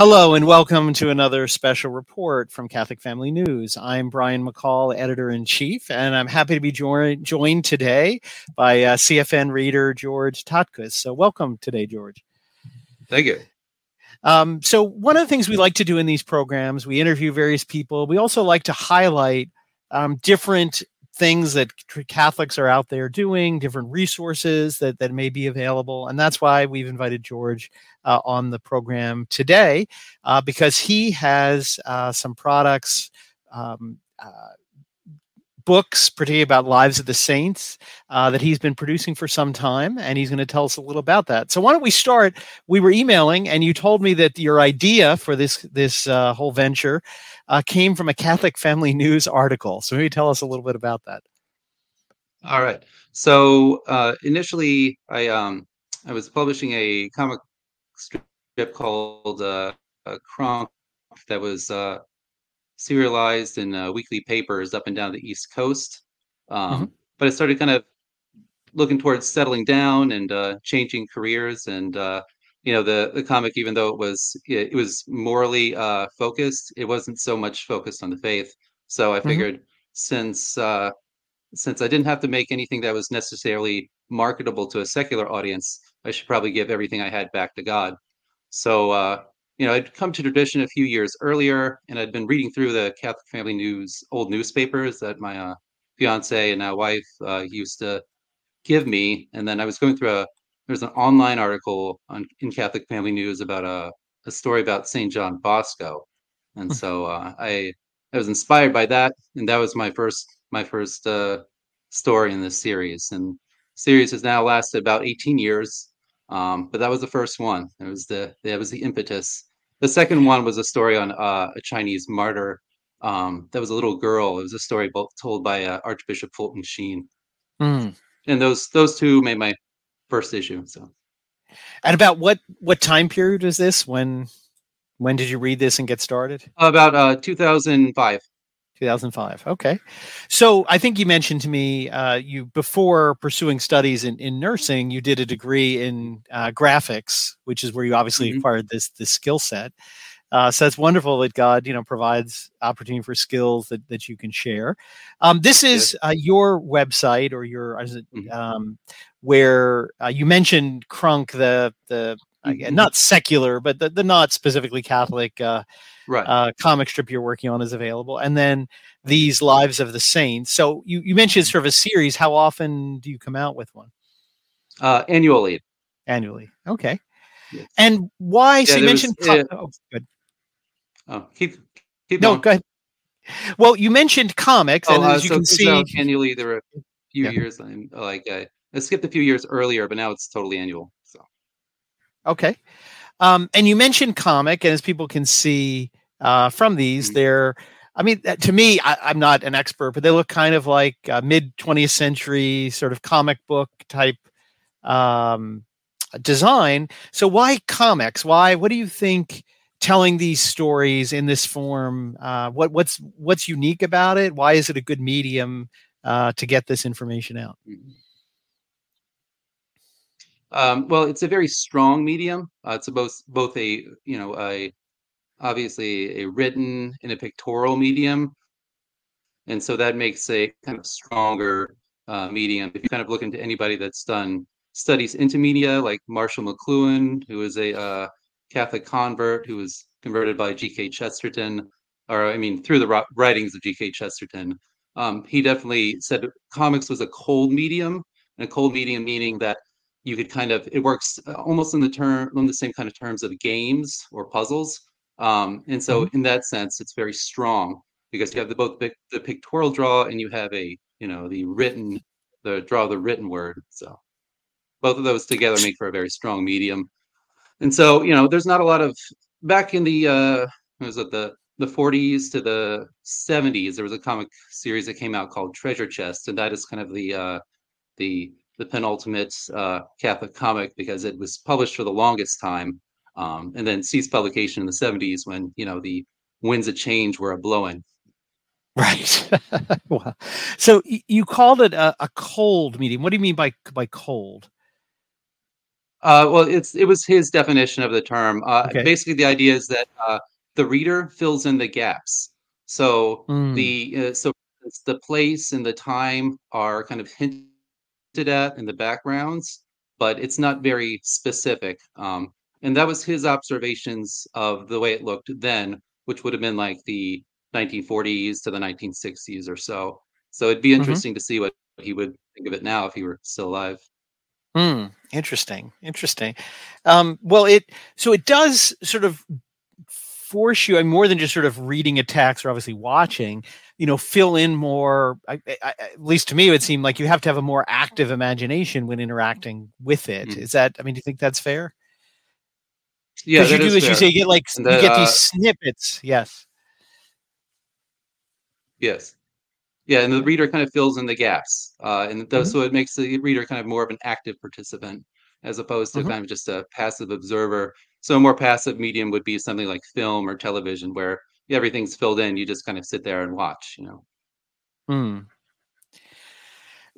Hello and welcome to another special report from Catholic Family News. I'm Brian McCall, editor in chief, and I'm happy to be joined joined today by uh, CFN reader George Tautkus. So, welcome today, George. Thank you. Um, so, one of the things we like to do in these programs, we interview various people. We also like to highlight um, different things that Catholics are out there doing, different resources that, that may be available. And that's why we've invited George uh, on the program today, uh, because he has uh, some products. Um, uh, books, particularly about lives of the saints, uh, that he's been producing for some time, and he's going to tell us a little about that. So why don't we start? We were emailing, and you told me that your idea for this this uh, whole venture uh, came from a Catholic Family News article. So maybe tell us a little bit about that. All right. So uh, initially, I um, I was publishing a comic strip called uh, Kronk that was uh, serialized in uh, weekly papers up and down the East Coast. Um, mm-hmm. But I started kind of looking towards settling down and uh, changing careers and uh, you know the the comic even though it was it, was morally uh focused it wasn't so much focused on the faith so i mm-hmm. figured mm-hmm. since uh since i didn't have to make anything that was necessarily marketable to a secular audience i should probably give everything i had back to god so uh you know i'd come to tradition a few years earlier and i'd been reading through the catholic family news old newspapers that my uh fiance and now wife uh used to give me and then i was going through a there's an online article on in Catholic Family News about a, a story about St. John Bosco, and hmm. so uh, I I was inspired by that, and that was my first my first uh, story in this series. And series has now lasted about 18 years, um, but that was the first one. It was the that was the impetus. The second one was a story on uh, a Chinese martyr. Um, that was a little girl. It was a story told by uh, Archbishop Fulton Sheen. Mm. And those those two made my first issue. So, and about what what time period is this? When when did you read this and get started? About uh, 2005. 2005. Okay. So I think you mentioned to me uh, you before pursuing studies in, in nursing, you did a degree in uh, graphics, which is where you obviously mm-hmm. acquired this this skill set. Uh, so it's wonderful that God, you know, provides opportunity for skills that, that you can share. Um, this is uh, your website or your, it, mm-hmm. um, where uh, you mentioned Kronk, the the mm-hmm. not secular, but the, the not specifically Catholic uh, right. uh, comic strip you're working on is available, and then these Lives of the Saints. So you you mentioned mm-hmm. sort of a series. How often do you come out with one? Uh, annually. Annually. Okay. Yes. And why? Yeah, so you mentioned. Was, uh, oh, good. Oh, keep keep no, going. go ahead. Well, you mentioned comics, oh, and uh, as you so can see, annually there are a few yeah. years. I'm like I, I skipped a few years earlier, but now it's totally annual. Okay, um, and you mentioned comic, and as people can see uh, from these, mm-hmm. they're. I mean, to me, I, am not an expert, but they look kind of like uh, mid 20th century sort of comic book type um, design. So why comics? Why? What do you think? telling these stories in this form uh, what what's what's unique about it why is it a good medium uh, to get this information out mm-hmm. Um, well it's a very strong medium uh, it's both both a you know a obviously a written and a pictorial medium and so that makes a kind of stronger uh, medium if you kind of look into anybody that's done studies into media like marshall mcluhan who is a uh, Catholic convert who was converted by G.K. Chesterton, or I mean, through the writings of G.K. Chesterton. Um, he definitely said comics was a cold medium, and a cold medium meaning that you could kind of it works uh, almost in the term in the same kind of terms of games or puzzles. Um, and so, mm-hmm. in that sense, it's very strong because you have the both the, the pictorial draw and you have a you know the written the draw the written word. So both of those together make for a very strong medium and so you know there's not a lot of back in the uh was it the the 40s to the 70s there was a comic series that came out called treasure chest and that is kind of the uh the the penultimate uh catholic comic because it was published for the longest time um and then ceased publication in the 70s when you know the winds of change were a blowing right wow. so you called it a, a cold medium what do you mean by by cold Uh, well, it's it was his definition of the term. Uh, Okay. Basically, the idea is that uh, the reader fills in the gaps. So Mm. the uh, so the place and the time are kind of hinted at in the backgrounds, but it's not very specific. Um, and that was his observations of the way it looked then, which would have been like the 1940s to the 1960s or so. So it'd be Mhm. interesting to see what he would think of it now if he were still alive. Hmm. Interesting. Interesting. Um, well, it so it does sort of force you, and more than just sort of reading a text or obviously watching, you know, fill in more. I, I, at least to me, it would seem like you have to have a more active imagination when interacting with it. Mm. Is that? I mean, do you think that's fair? Yeah, Because you do, as you say, you get like And you that, get uh, these snippets. Yes. Yes. Yeah, and the reader kind of fills in the gaps, uh, and Mhm. so it makes the reader kind of more of an active participant as opposed to Mhm. kind of just a passive observer. So a more passive medium would be something like film or television, where everything's filled in. You just kind of sit there and watch. You know. Hmm.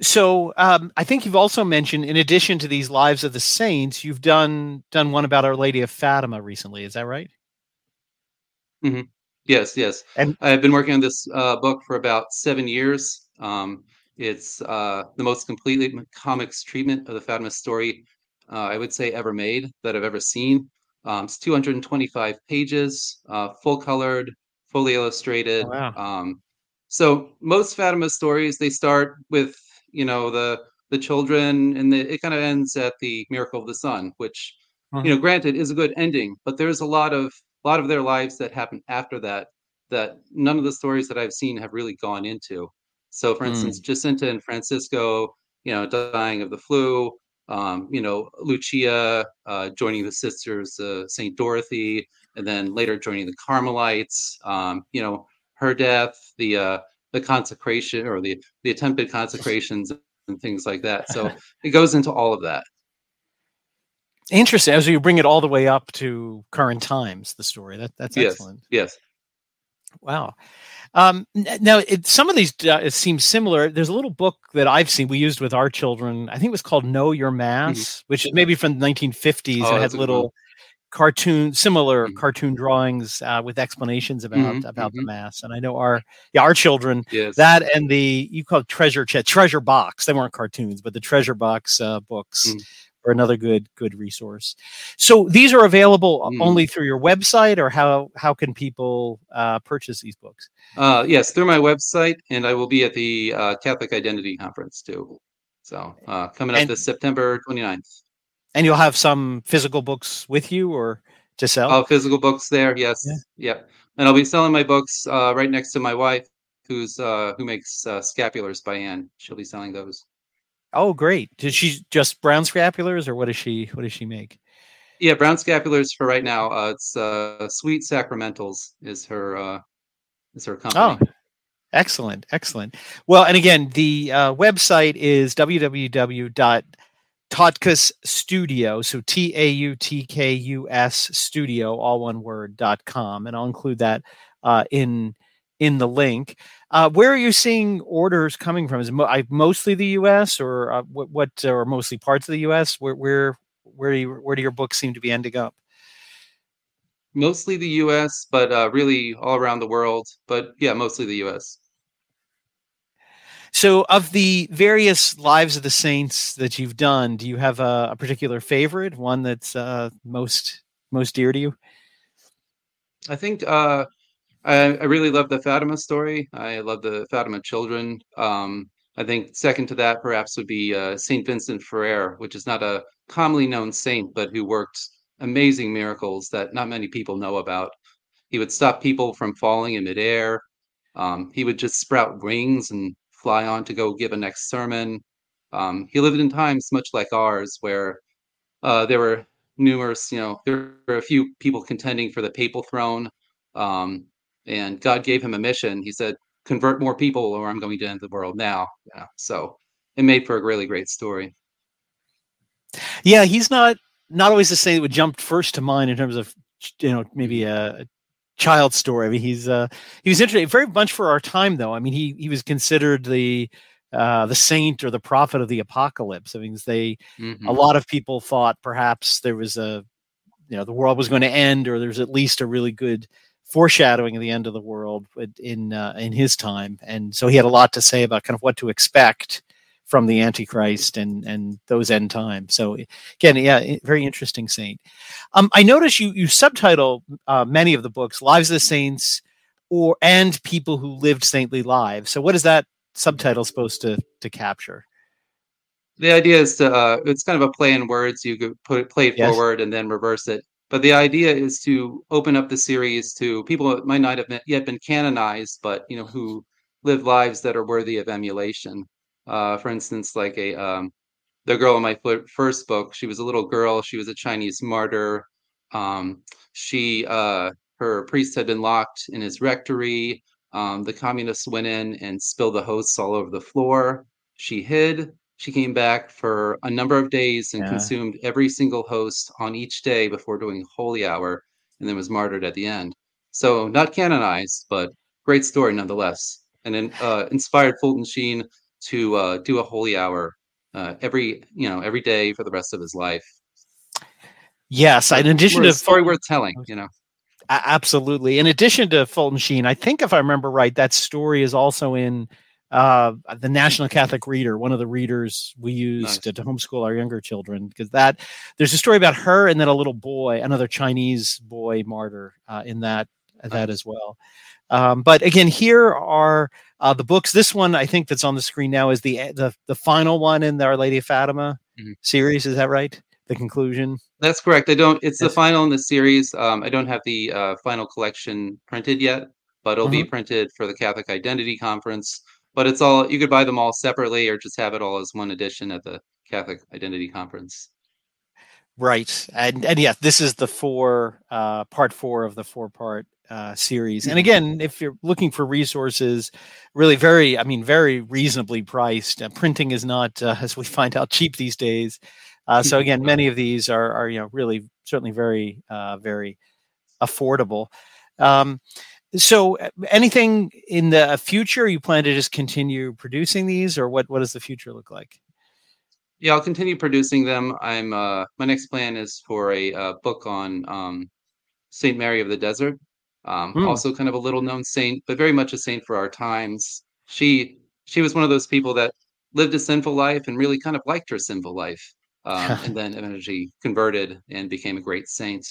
So um, I think you've also mentioned, in addition to these Lives of the Saints, you've done done one about Our Lady of Fatima recently. Is that right? Hmm. Yes, yes. And- I've been working on this uh, book for about seven years. Um, it's uh, the most completely comics treatment of the Fatima story uh, I would say ever made that I've ever seen. Um, it's 225 pages, uh, full colored, fully illustrated. Oh, wow. Um, so most Fatima stories they start with you know the the children, and the, it kind of ends at the miracle of the sun, which you know granted is a good ending, but there's a lot of a lot of their lives that happen after that that none of the stories that I've seen have really gone into. So, for Mm. instance, Jacinta and Francisco, you know, dying of the flu. Um, you know, Lucia uh, joining the sisters, uh, Saint Dorothy, and then later joining the Carmelites. Um, you know, her death, the uh, the consecration or the the attempted consecrations and things like that. So it goes into all of that. Interesting. So you bring it all the way up to current times. The story that that's yes, excellent. yes. Wow. Um, now, it, some of these uh, it seems similar. There's a little book that I've seen we used with our children. I think it was called Know Your Mass, which is maybe from the 1950s. Mm-hmm. Oh, it had that's a good little cartoon, similar Mhm. cartoon drawings uh, with explanations about Mhm, about the mhm. mass. And I know our yeah our children Yes. that and the you call it treasure chest treasure box. They weren't cartoons, but the treasure box uh, books. Are another good good resource. So these are available Mm. only through your website, or how how can people uh, purchase these books? Uh, yes, through my website, and I will be at the uh, Catholic Identity Conference too. So uh, coming up And- this September 29th. And you'll have some physical books with you or to sell? Oh, physical books there. Yes. Yeah. Yep. And I'll be selling my books uh, right next to my wife, who's uh, who makes uh, scapulars by hand. She'll be selling those. Oh, great. Did she just brown scapulars or what does she what does she make? Yeah, brown scapulars for right now. Uh, it's uh, Sweet Sacramentals is her uh, is her company. Oh, excellent. Excellent. Well, and again, the uh, website is www.tautkus studio. So T A U T K U S studio, all one word, dot com. And I'll include that uh, in in the link. Uh, where are you seeing orders coming from? Is it mo- I, mostly the U.S. or uh, what, what? Or mostly parts of the U.S. Where where where do you, where do your books seem to be ending up? Mostly the U.S., but uh, really all around the world. But yeah, mostly the U.S. So, of the various lives of the saints that you've done, do you have a, a particular favorite, one that's uh, most most dear to you? I think uh, I, I really love the Fatima story. I love the Fatima children. Um, I think second to that perhaps would be uh, Saint Vincent Ferrer, which is not a commonly known saint, but who worked amazing miracles that not many people know about. He would stop people from falling in midair. Um, he would just sprout wings and fly on to go give a next sermon. Um, he lived in times much like ours, where uh, there were numerous, you know, there were a few people contending for the papal throne. Um, and God gave him a mission. He said, convert more people or I'm going to end the world now. Yeah. So it made for a really great story. Yeah, he's not not always the saint that would jump first to mind in terms of you know maybe a, child story. I mean, he's uh, he was interesting very much for our time though. I mean, he he was considered the uh, the saint or the prophet of the apocalypse. I mean, they Mhm. a lot of people thought perhaps there was a you know the world was going to end, or there's at least a really good foreshadowing of the end of the world in uh, in his time, and so he had a lot to say about kind of what to expect from the Antichrist and and those end times. So again, yeah, very interesting saint. Um, I notice you you subtitle uh, many of the books "Lives of the Saints" or and people who lived saintly lives. So what is that subtitle supposed to to capture? The idea is to uh, it's kind of a play in words. You could put it play it Yes. forward and then reverse it. But the idea is to open up the series to people that might not have yet been canonized, but you know who live lives that are worthy of emulation. Uh, for instance, like a um, the girl in my fir- first book. She was a little girl. She was a Chinese martyr. Um, she uh, her priest had been locked in his rectory. Um, the communists went in and spilled the hosts all over the floor. She hid. She came back for a number of days and Yeah. consumed every single host on each day before doing holy hour, and then was martyred at the end. So not canonized, but great story nonetheless, and then uh, inspired Fulton Sheen to uh, do a holy hour uh, every you know every day for the rest of his life. Yes, in addition to story worth telling, you know. Absolutely. In addition to Fulton Sheen, I think if I remember right, that story is also in uh, the National Catholic Reader, one of the readers we used Nice. to, to homeschool our younger children. Because that there's a story about her and then a little boy, another Chinese boy martyr uh, in that that as well. Um, but again, here are uh, the books. This one I think that's on the screen now is the the the final one in the Our Lady of Fatima Mhm. series. Is that right? The conclusion. That's correct. I don't. It's the final in the series. Um, I don't have the uh, final collection printed yet, but it'll be printed for the Catholic Identity Conference. But it's all you could buy them all separately, or just have it all as one edition at the Catholic Identity Conference. Right. And and yeah, this is the four uh part four of the four part uh series. And Mhm. again, if you're looking for resources, really very, I mean, very reasonably priced. Uh, printing is not, uh, as we find out, cheap these days. Uh, so again, many of these are are you know really certainly very uh very affordable. Um so uh, anything in the future you plan to just continue producing these or what what does the future look like? Yeah, I'll continue producing them. I'm. Uh, my next plan is for a uh, book on um, Saint Mary of the Desert. Um, Hmm. Also, kind of a little known saint, but very much a saint for our times. She she was one of those people that lived a sinful life and really kind of liked her sinful life, um, and then eventually converted and became a great saint.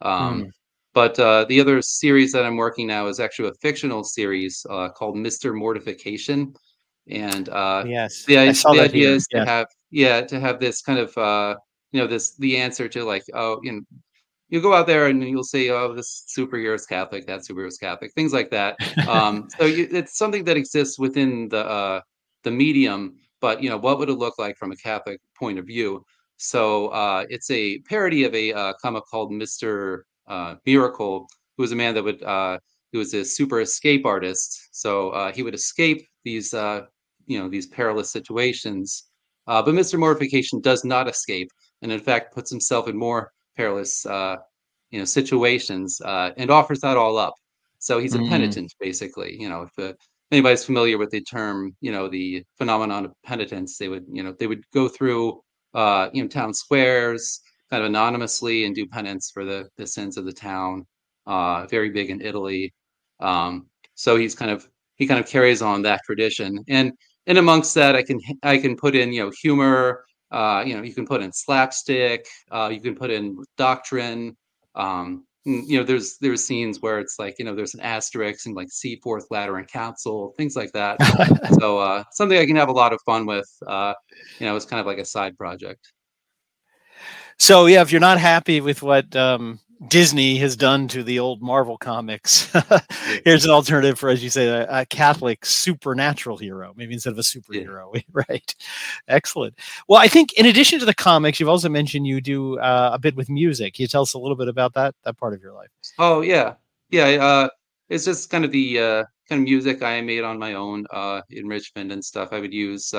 Um, Hmm. But uh, the other series that I'm working now is actually a fictional series uh, called Mister Mortification, and uh, Yes. the, the idea is to Yeah. have yeah to have this kind of uh you know this the answer to like oh you know you go out there and you'll say oh this superhero is catholic that superhero is catholic things like that um so you, it's something that exists within the uh the medium but you know what would it look like from a catholic point of view so uh it's a parody of a uh, comic called mr uh miracle who was a man that would uh who was a super escape artist. So uh he would escape these uh you know these perilous situations. Uh, but mr mortification does not escape and in fact puts himself in more perilous uh, you know situations uh, and offers that all up. So he's a Mm. penitent basically you know if uh, anybody's familiar with the term you know the phenomenon of penitence they would you know they would go through uh, you know town squares kind of anonymously and do penance for the the sins of the town uh, very big in italy. Um, so he's kind of he kind of carries on that tradition. And and amongst that i can i can put in you know humor uh, you know you can put in slapstick uh, you can put in doctrine. Um, you know there's there's scenes where it's like you know there's an asterisk and like see fourth lateran council things like that. So uh, something i can have a lot of fun with uh, you know it's kind of like a side project So yeah, if you're not happy with what um, Disney has done to the old Marvel comics, here's an alternative for, as you say, a, a Catholic supernatural hero, maybe instead of a superhero. Right? Excellent. Well, I think in addition to the comics, you've also mentioned you do uh, a bit with music. Can you tell us a little bit about that that part of your life? Oh yeah, yeah. Uh, it's just kind of the uh, kind of music I made on my own uh, in Richmond and stuff. I would use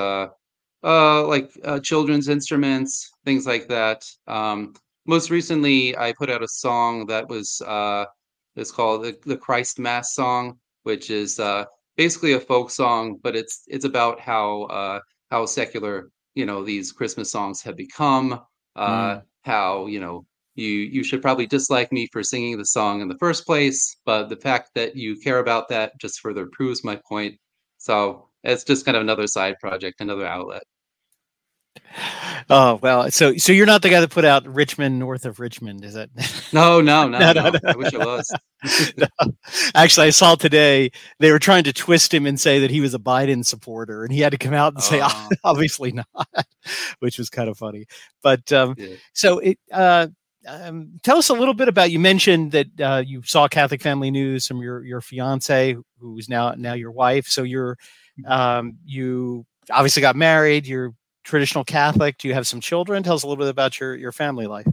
uh, like uh, children's instruments, things like that. Um, most recently, I put out a song that was uh, it's called the, the Christ Mass song, which is uh, basically a folk song, but it's it's about how uh, how secular you know these Christmas songs have become. Uh, mm. How you know you you should probably dislike me for singing the song in the first place, but the fact that you care about that just further proves my point. So it's just kind of another side project, another outlet. Oh well, so so you're not the guy that put out Rich Men North of Richmond, is it? No, no, no, no. no, no. I wish I was. no. Actually, I saw today they were trying to twist him and say that he was a Biden supporter, and he had to come out and say, oh. obviously not, which was kind of funny. But um, yeah. so it. Uh, um, tell us a little bit about. You mentioned that uh, you saw Catholic Family News from your your fiance, who's now now your wife. So you're mm-hmm. um, you obviously got married. You're traditional Catholic? Do you have some children? Tell us a little bit about your your family life.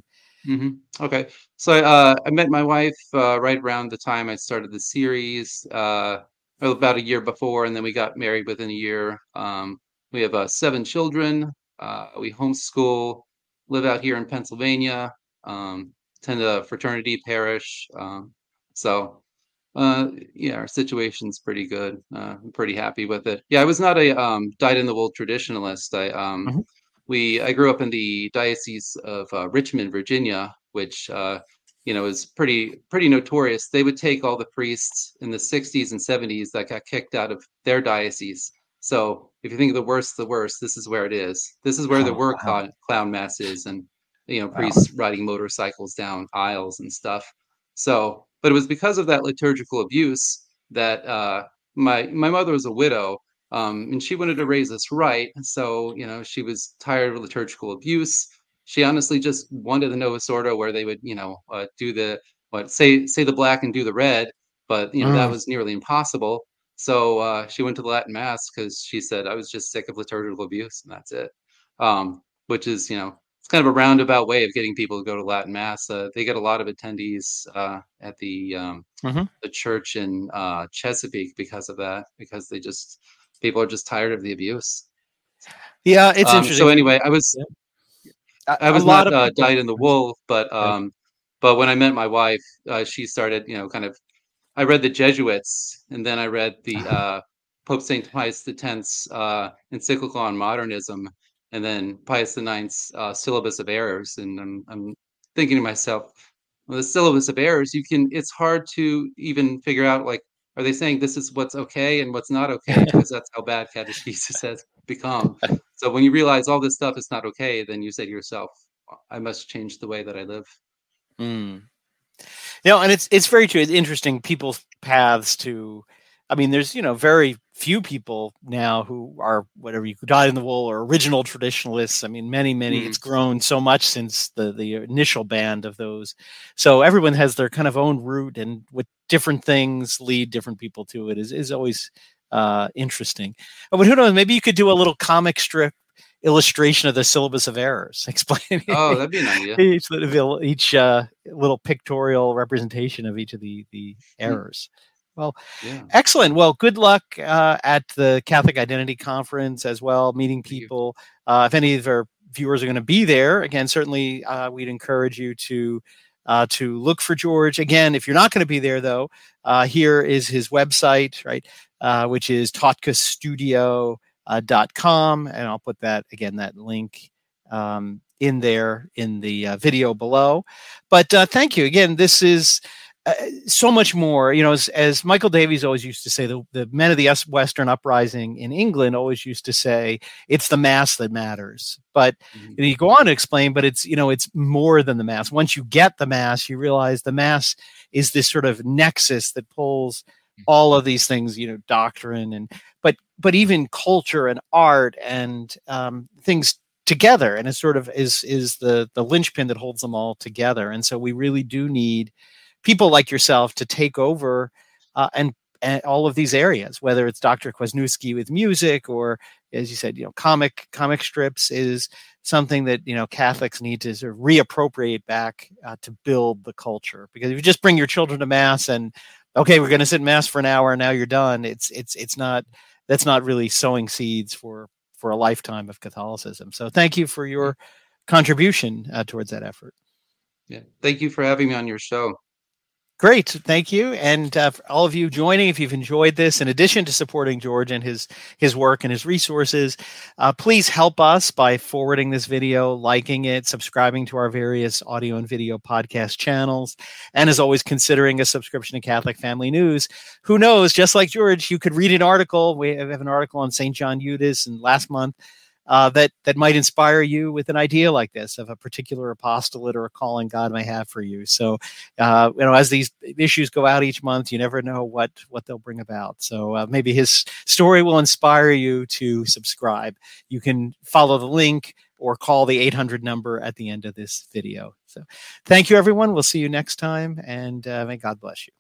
Mm-hmm. Okay, so uh, I met my wife uh, right around the time I started the series, uh, about a year before, and then we got married within a year. Um, we have uh, seven children. Uh, we homeschool, live out here in Pennsylvania, um, attend a fraternity parish. Um, so uh, yeah, our situation's pretty good. Uh, I'm pretty happy with it. Yeah, I was not a um, dyed in the wool traditionalist. I um, mm-hmm. we I grew up in the diocese of uh, Richmond, Virginia, which uh, you know is pretty pretty notorious. They would take all the priests in the 60s and 70s that got kicked out of their diocese. So if you think of the worst, the worst, this is where it is. This is where oh, the were wow. clown masses and you know priests wow. riding motorcycles down aisles and stuff. So but it was because of that liturgical abuse that uh, my my mother was a widow, um, and she wanted to raise us right. So you know, she was tired of liturgical abuse. She honestly just wanted the Novus Ordo where they would you know uh, do the what say say the black and do the red, but you know mm. that was nearly impossible. So uh, she went to the Latin Mass because she said I was just sick of liturgical abuse, and that's it. Um, which is you know it's kind of a roundabout way of getting people to go to Latin Mass. Uh, they get a lot of attendees uh, at the um, mm-hmm. the church in uh, Chesapeake because of that, because they just people are just tired of the abuse. Yeah, it's um, interesting. So anyway, I was yeah. I, was not uh, dyed in the wool, but um, but when I met my wife, uh, she started, you know, kind of. I read the Jesuits, and then I read the uh, Pope Saint Pius X's uh, encyclical on modernism, and then Pius IX's uh, syllabus of errors. And I'm, I'm thinking to myself, well, the syllabus of errors, you can, it's hard to even figure out like, are they saying this is what's okay and what's not okay? Because that's how bad catechesis has become. So when you realize all this stuff is not okay, then you say to yourself, I must change the way that I live. Mm. You know, and it's it's very true. It's interesting people's paths to I mean, there's you know very few people now who are whatever you could die in the wool or original traditionalists. I mean, many, many. Mm. It's grown so much since the the initial band of those. So everyone has their kind of own route, and what different things lead different people to it is is always uh, interesting. Oh, but who knows? Maybe you could do a little comic strip illustration of the syllabus of errors, explaining. Oh, that'd be an idea. Each, each uh, little pictorial representation of each of the the hmm. errors. Mm. Well, yeah. excellent. Well, good luck uh, at the Catholic Identity Conference as well, meeting people. Uh, if any of our viewers are going to be there, again, certainly uh, we'd encourage you to uh, to look for George. Again, if you're not going to be there, though, uh, here is his website, right, uh, which is tautkusstudio.com, and I'll put that again that link um, in there in the video below. But thank you again. This is uh, so much more. You know, as, as, Michael Davies always used to say, the, the men of the Western uprising in England always used to say, it's the mass that matters. But mm-hmm. you, you go on to explain, but it's, you know, it's more than the mass. Once you get the mass, you realize the mass is this sort of nexus that pulls mm-hmm. all of these things, you know, doctrine and, but, but even culture and art and um, things together. And it sort of is, is the, the linchpin that holds them all together. And so we really do need, people like yourself to take over uh, and, and all of these areas, whether it's Dr. Kwasniewski with music or, as you said, you know, comic comic strips is something that you know Catholics need to sort of reappropriate back uh, to build the culture. Because if you just bring your children to mass and okay, we're going to sit in mass for an hour and now you're done, it's it's it's not that's not really sowing seeds for for a lifetime of Catholicism. So thank you for your contribution uh, towards that effort. Yeah, thank you for having me on your show. Great, thank you, and uh, all of you joining. If you've enjoyed this, in addition to supporting George and his his work and his resources, uh, please help us by forwarding this video, liking it, subscribing to our various audio and video podcast channels, and as always, considering a subscription to Catholic Family News. Who knows? Just like George, you could read an article. We have an article on Saint John Eudes, and last month uh, that that might inspire you with an idea like this of a particular apostolate or a calling God may have for you. So, uh, you know, as these issues go out each month, you never know what what they'll bring about. So uh, maybe his story will inspire you to subscribe. You can follow the link or call the 800 number at the end of this video. So, thank you, everyone. We'll see you next time, and uh, may God bless you.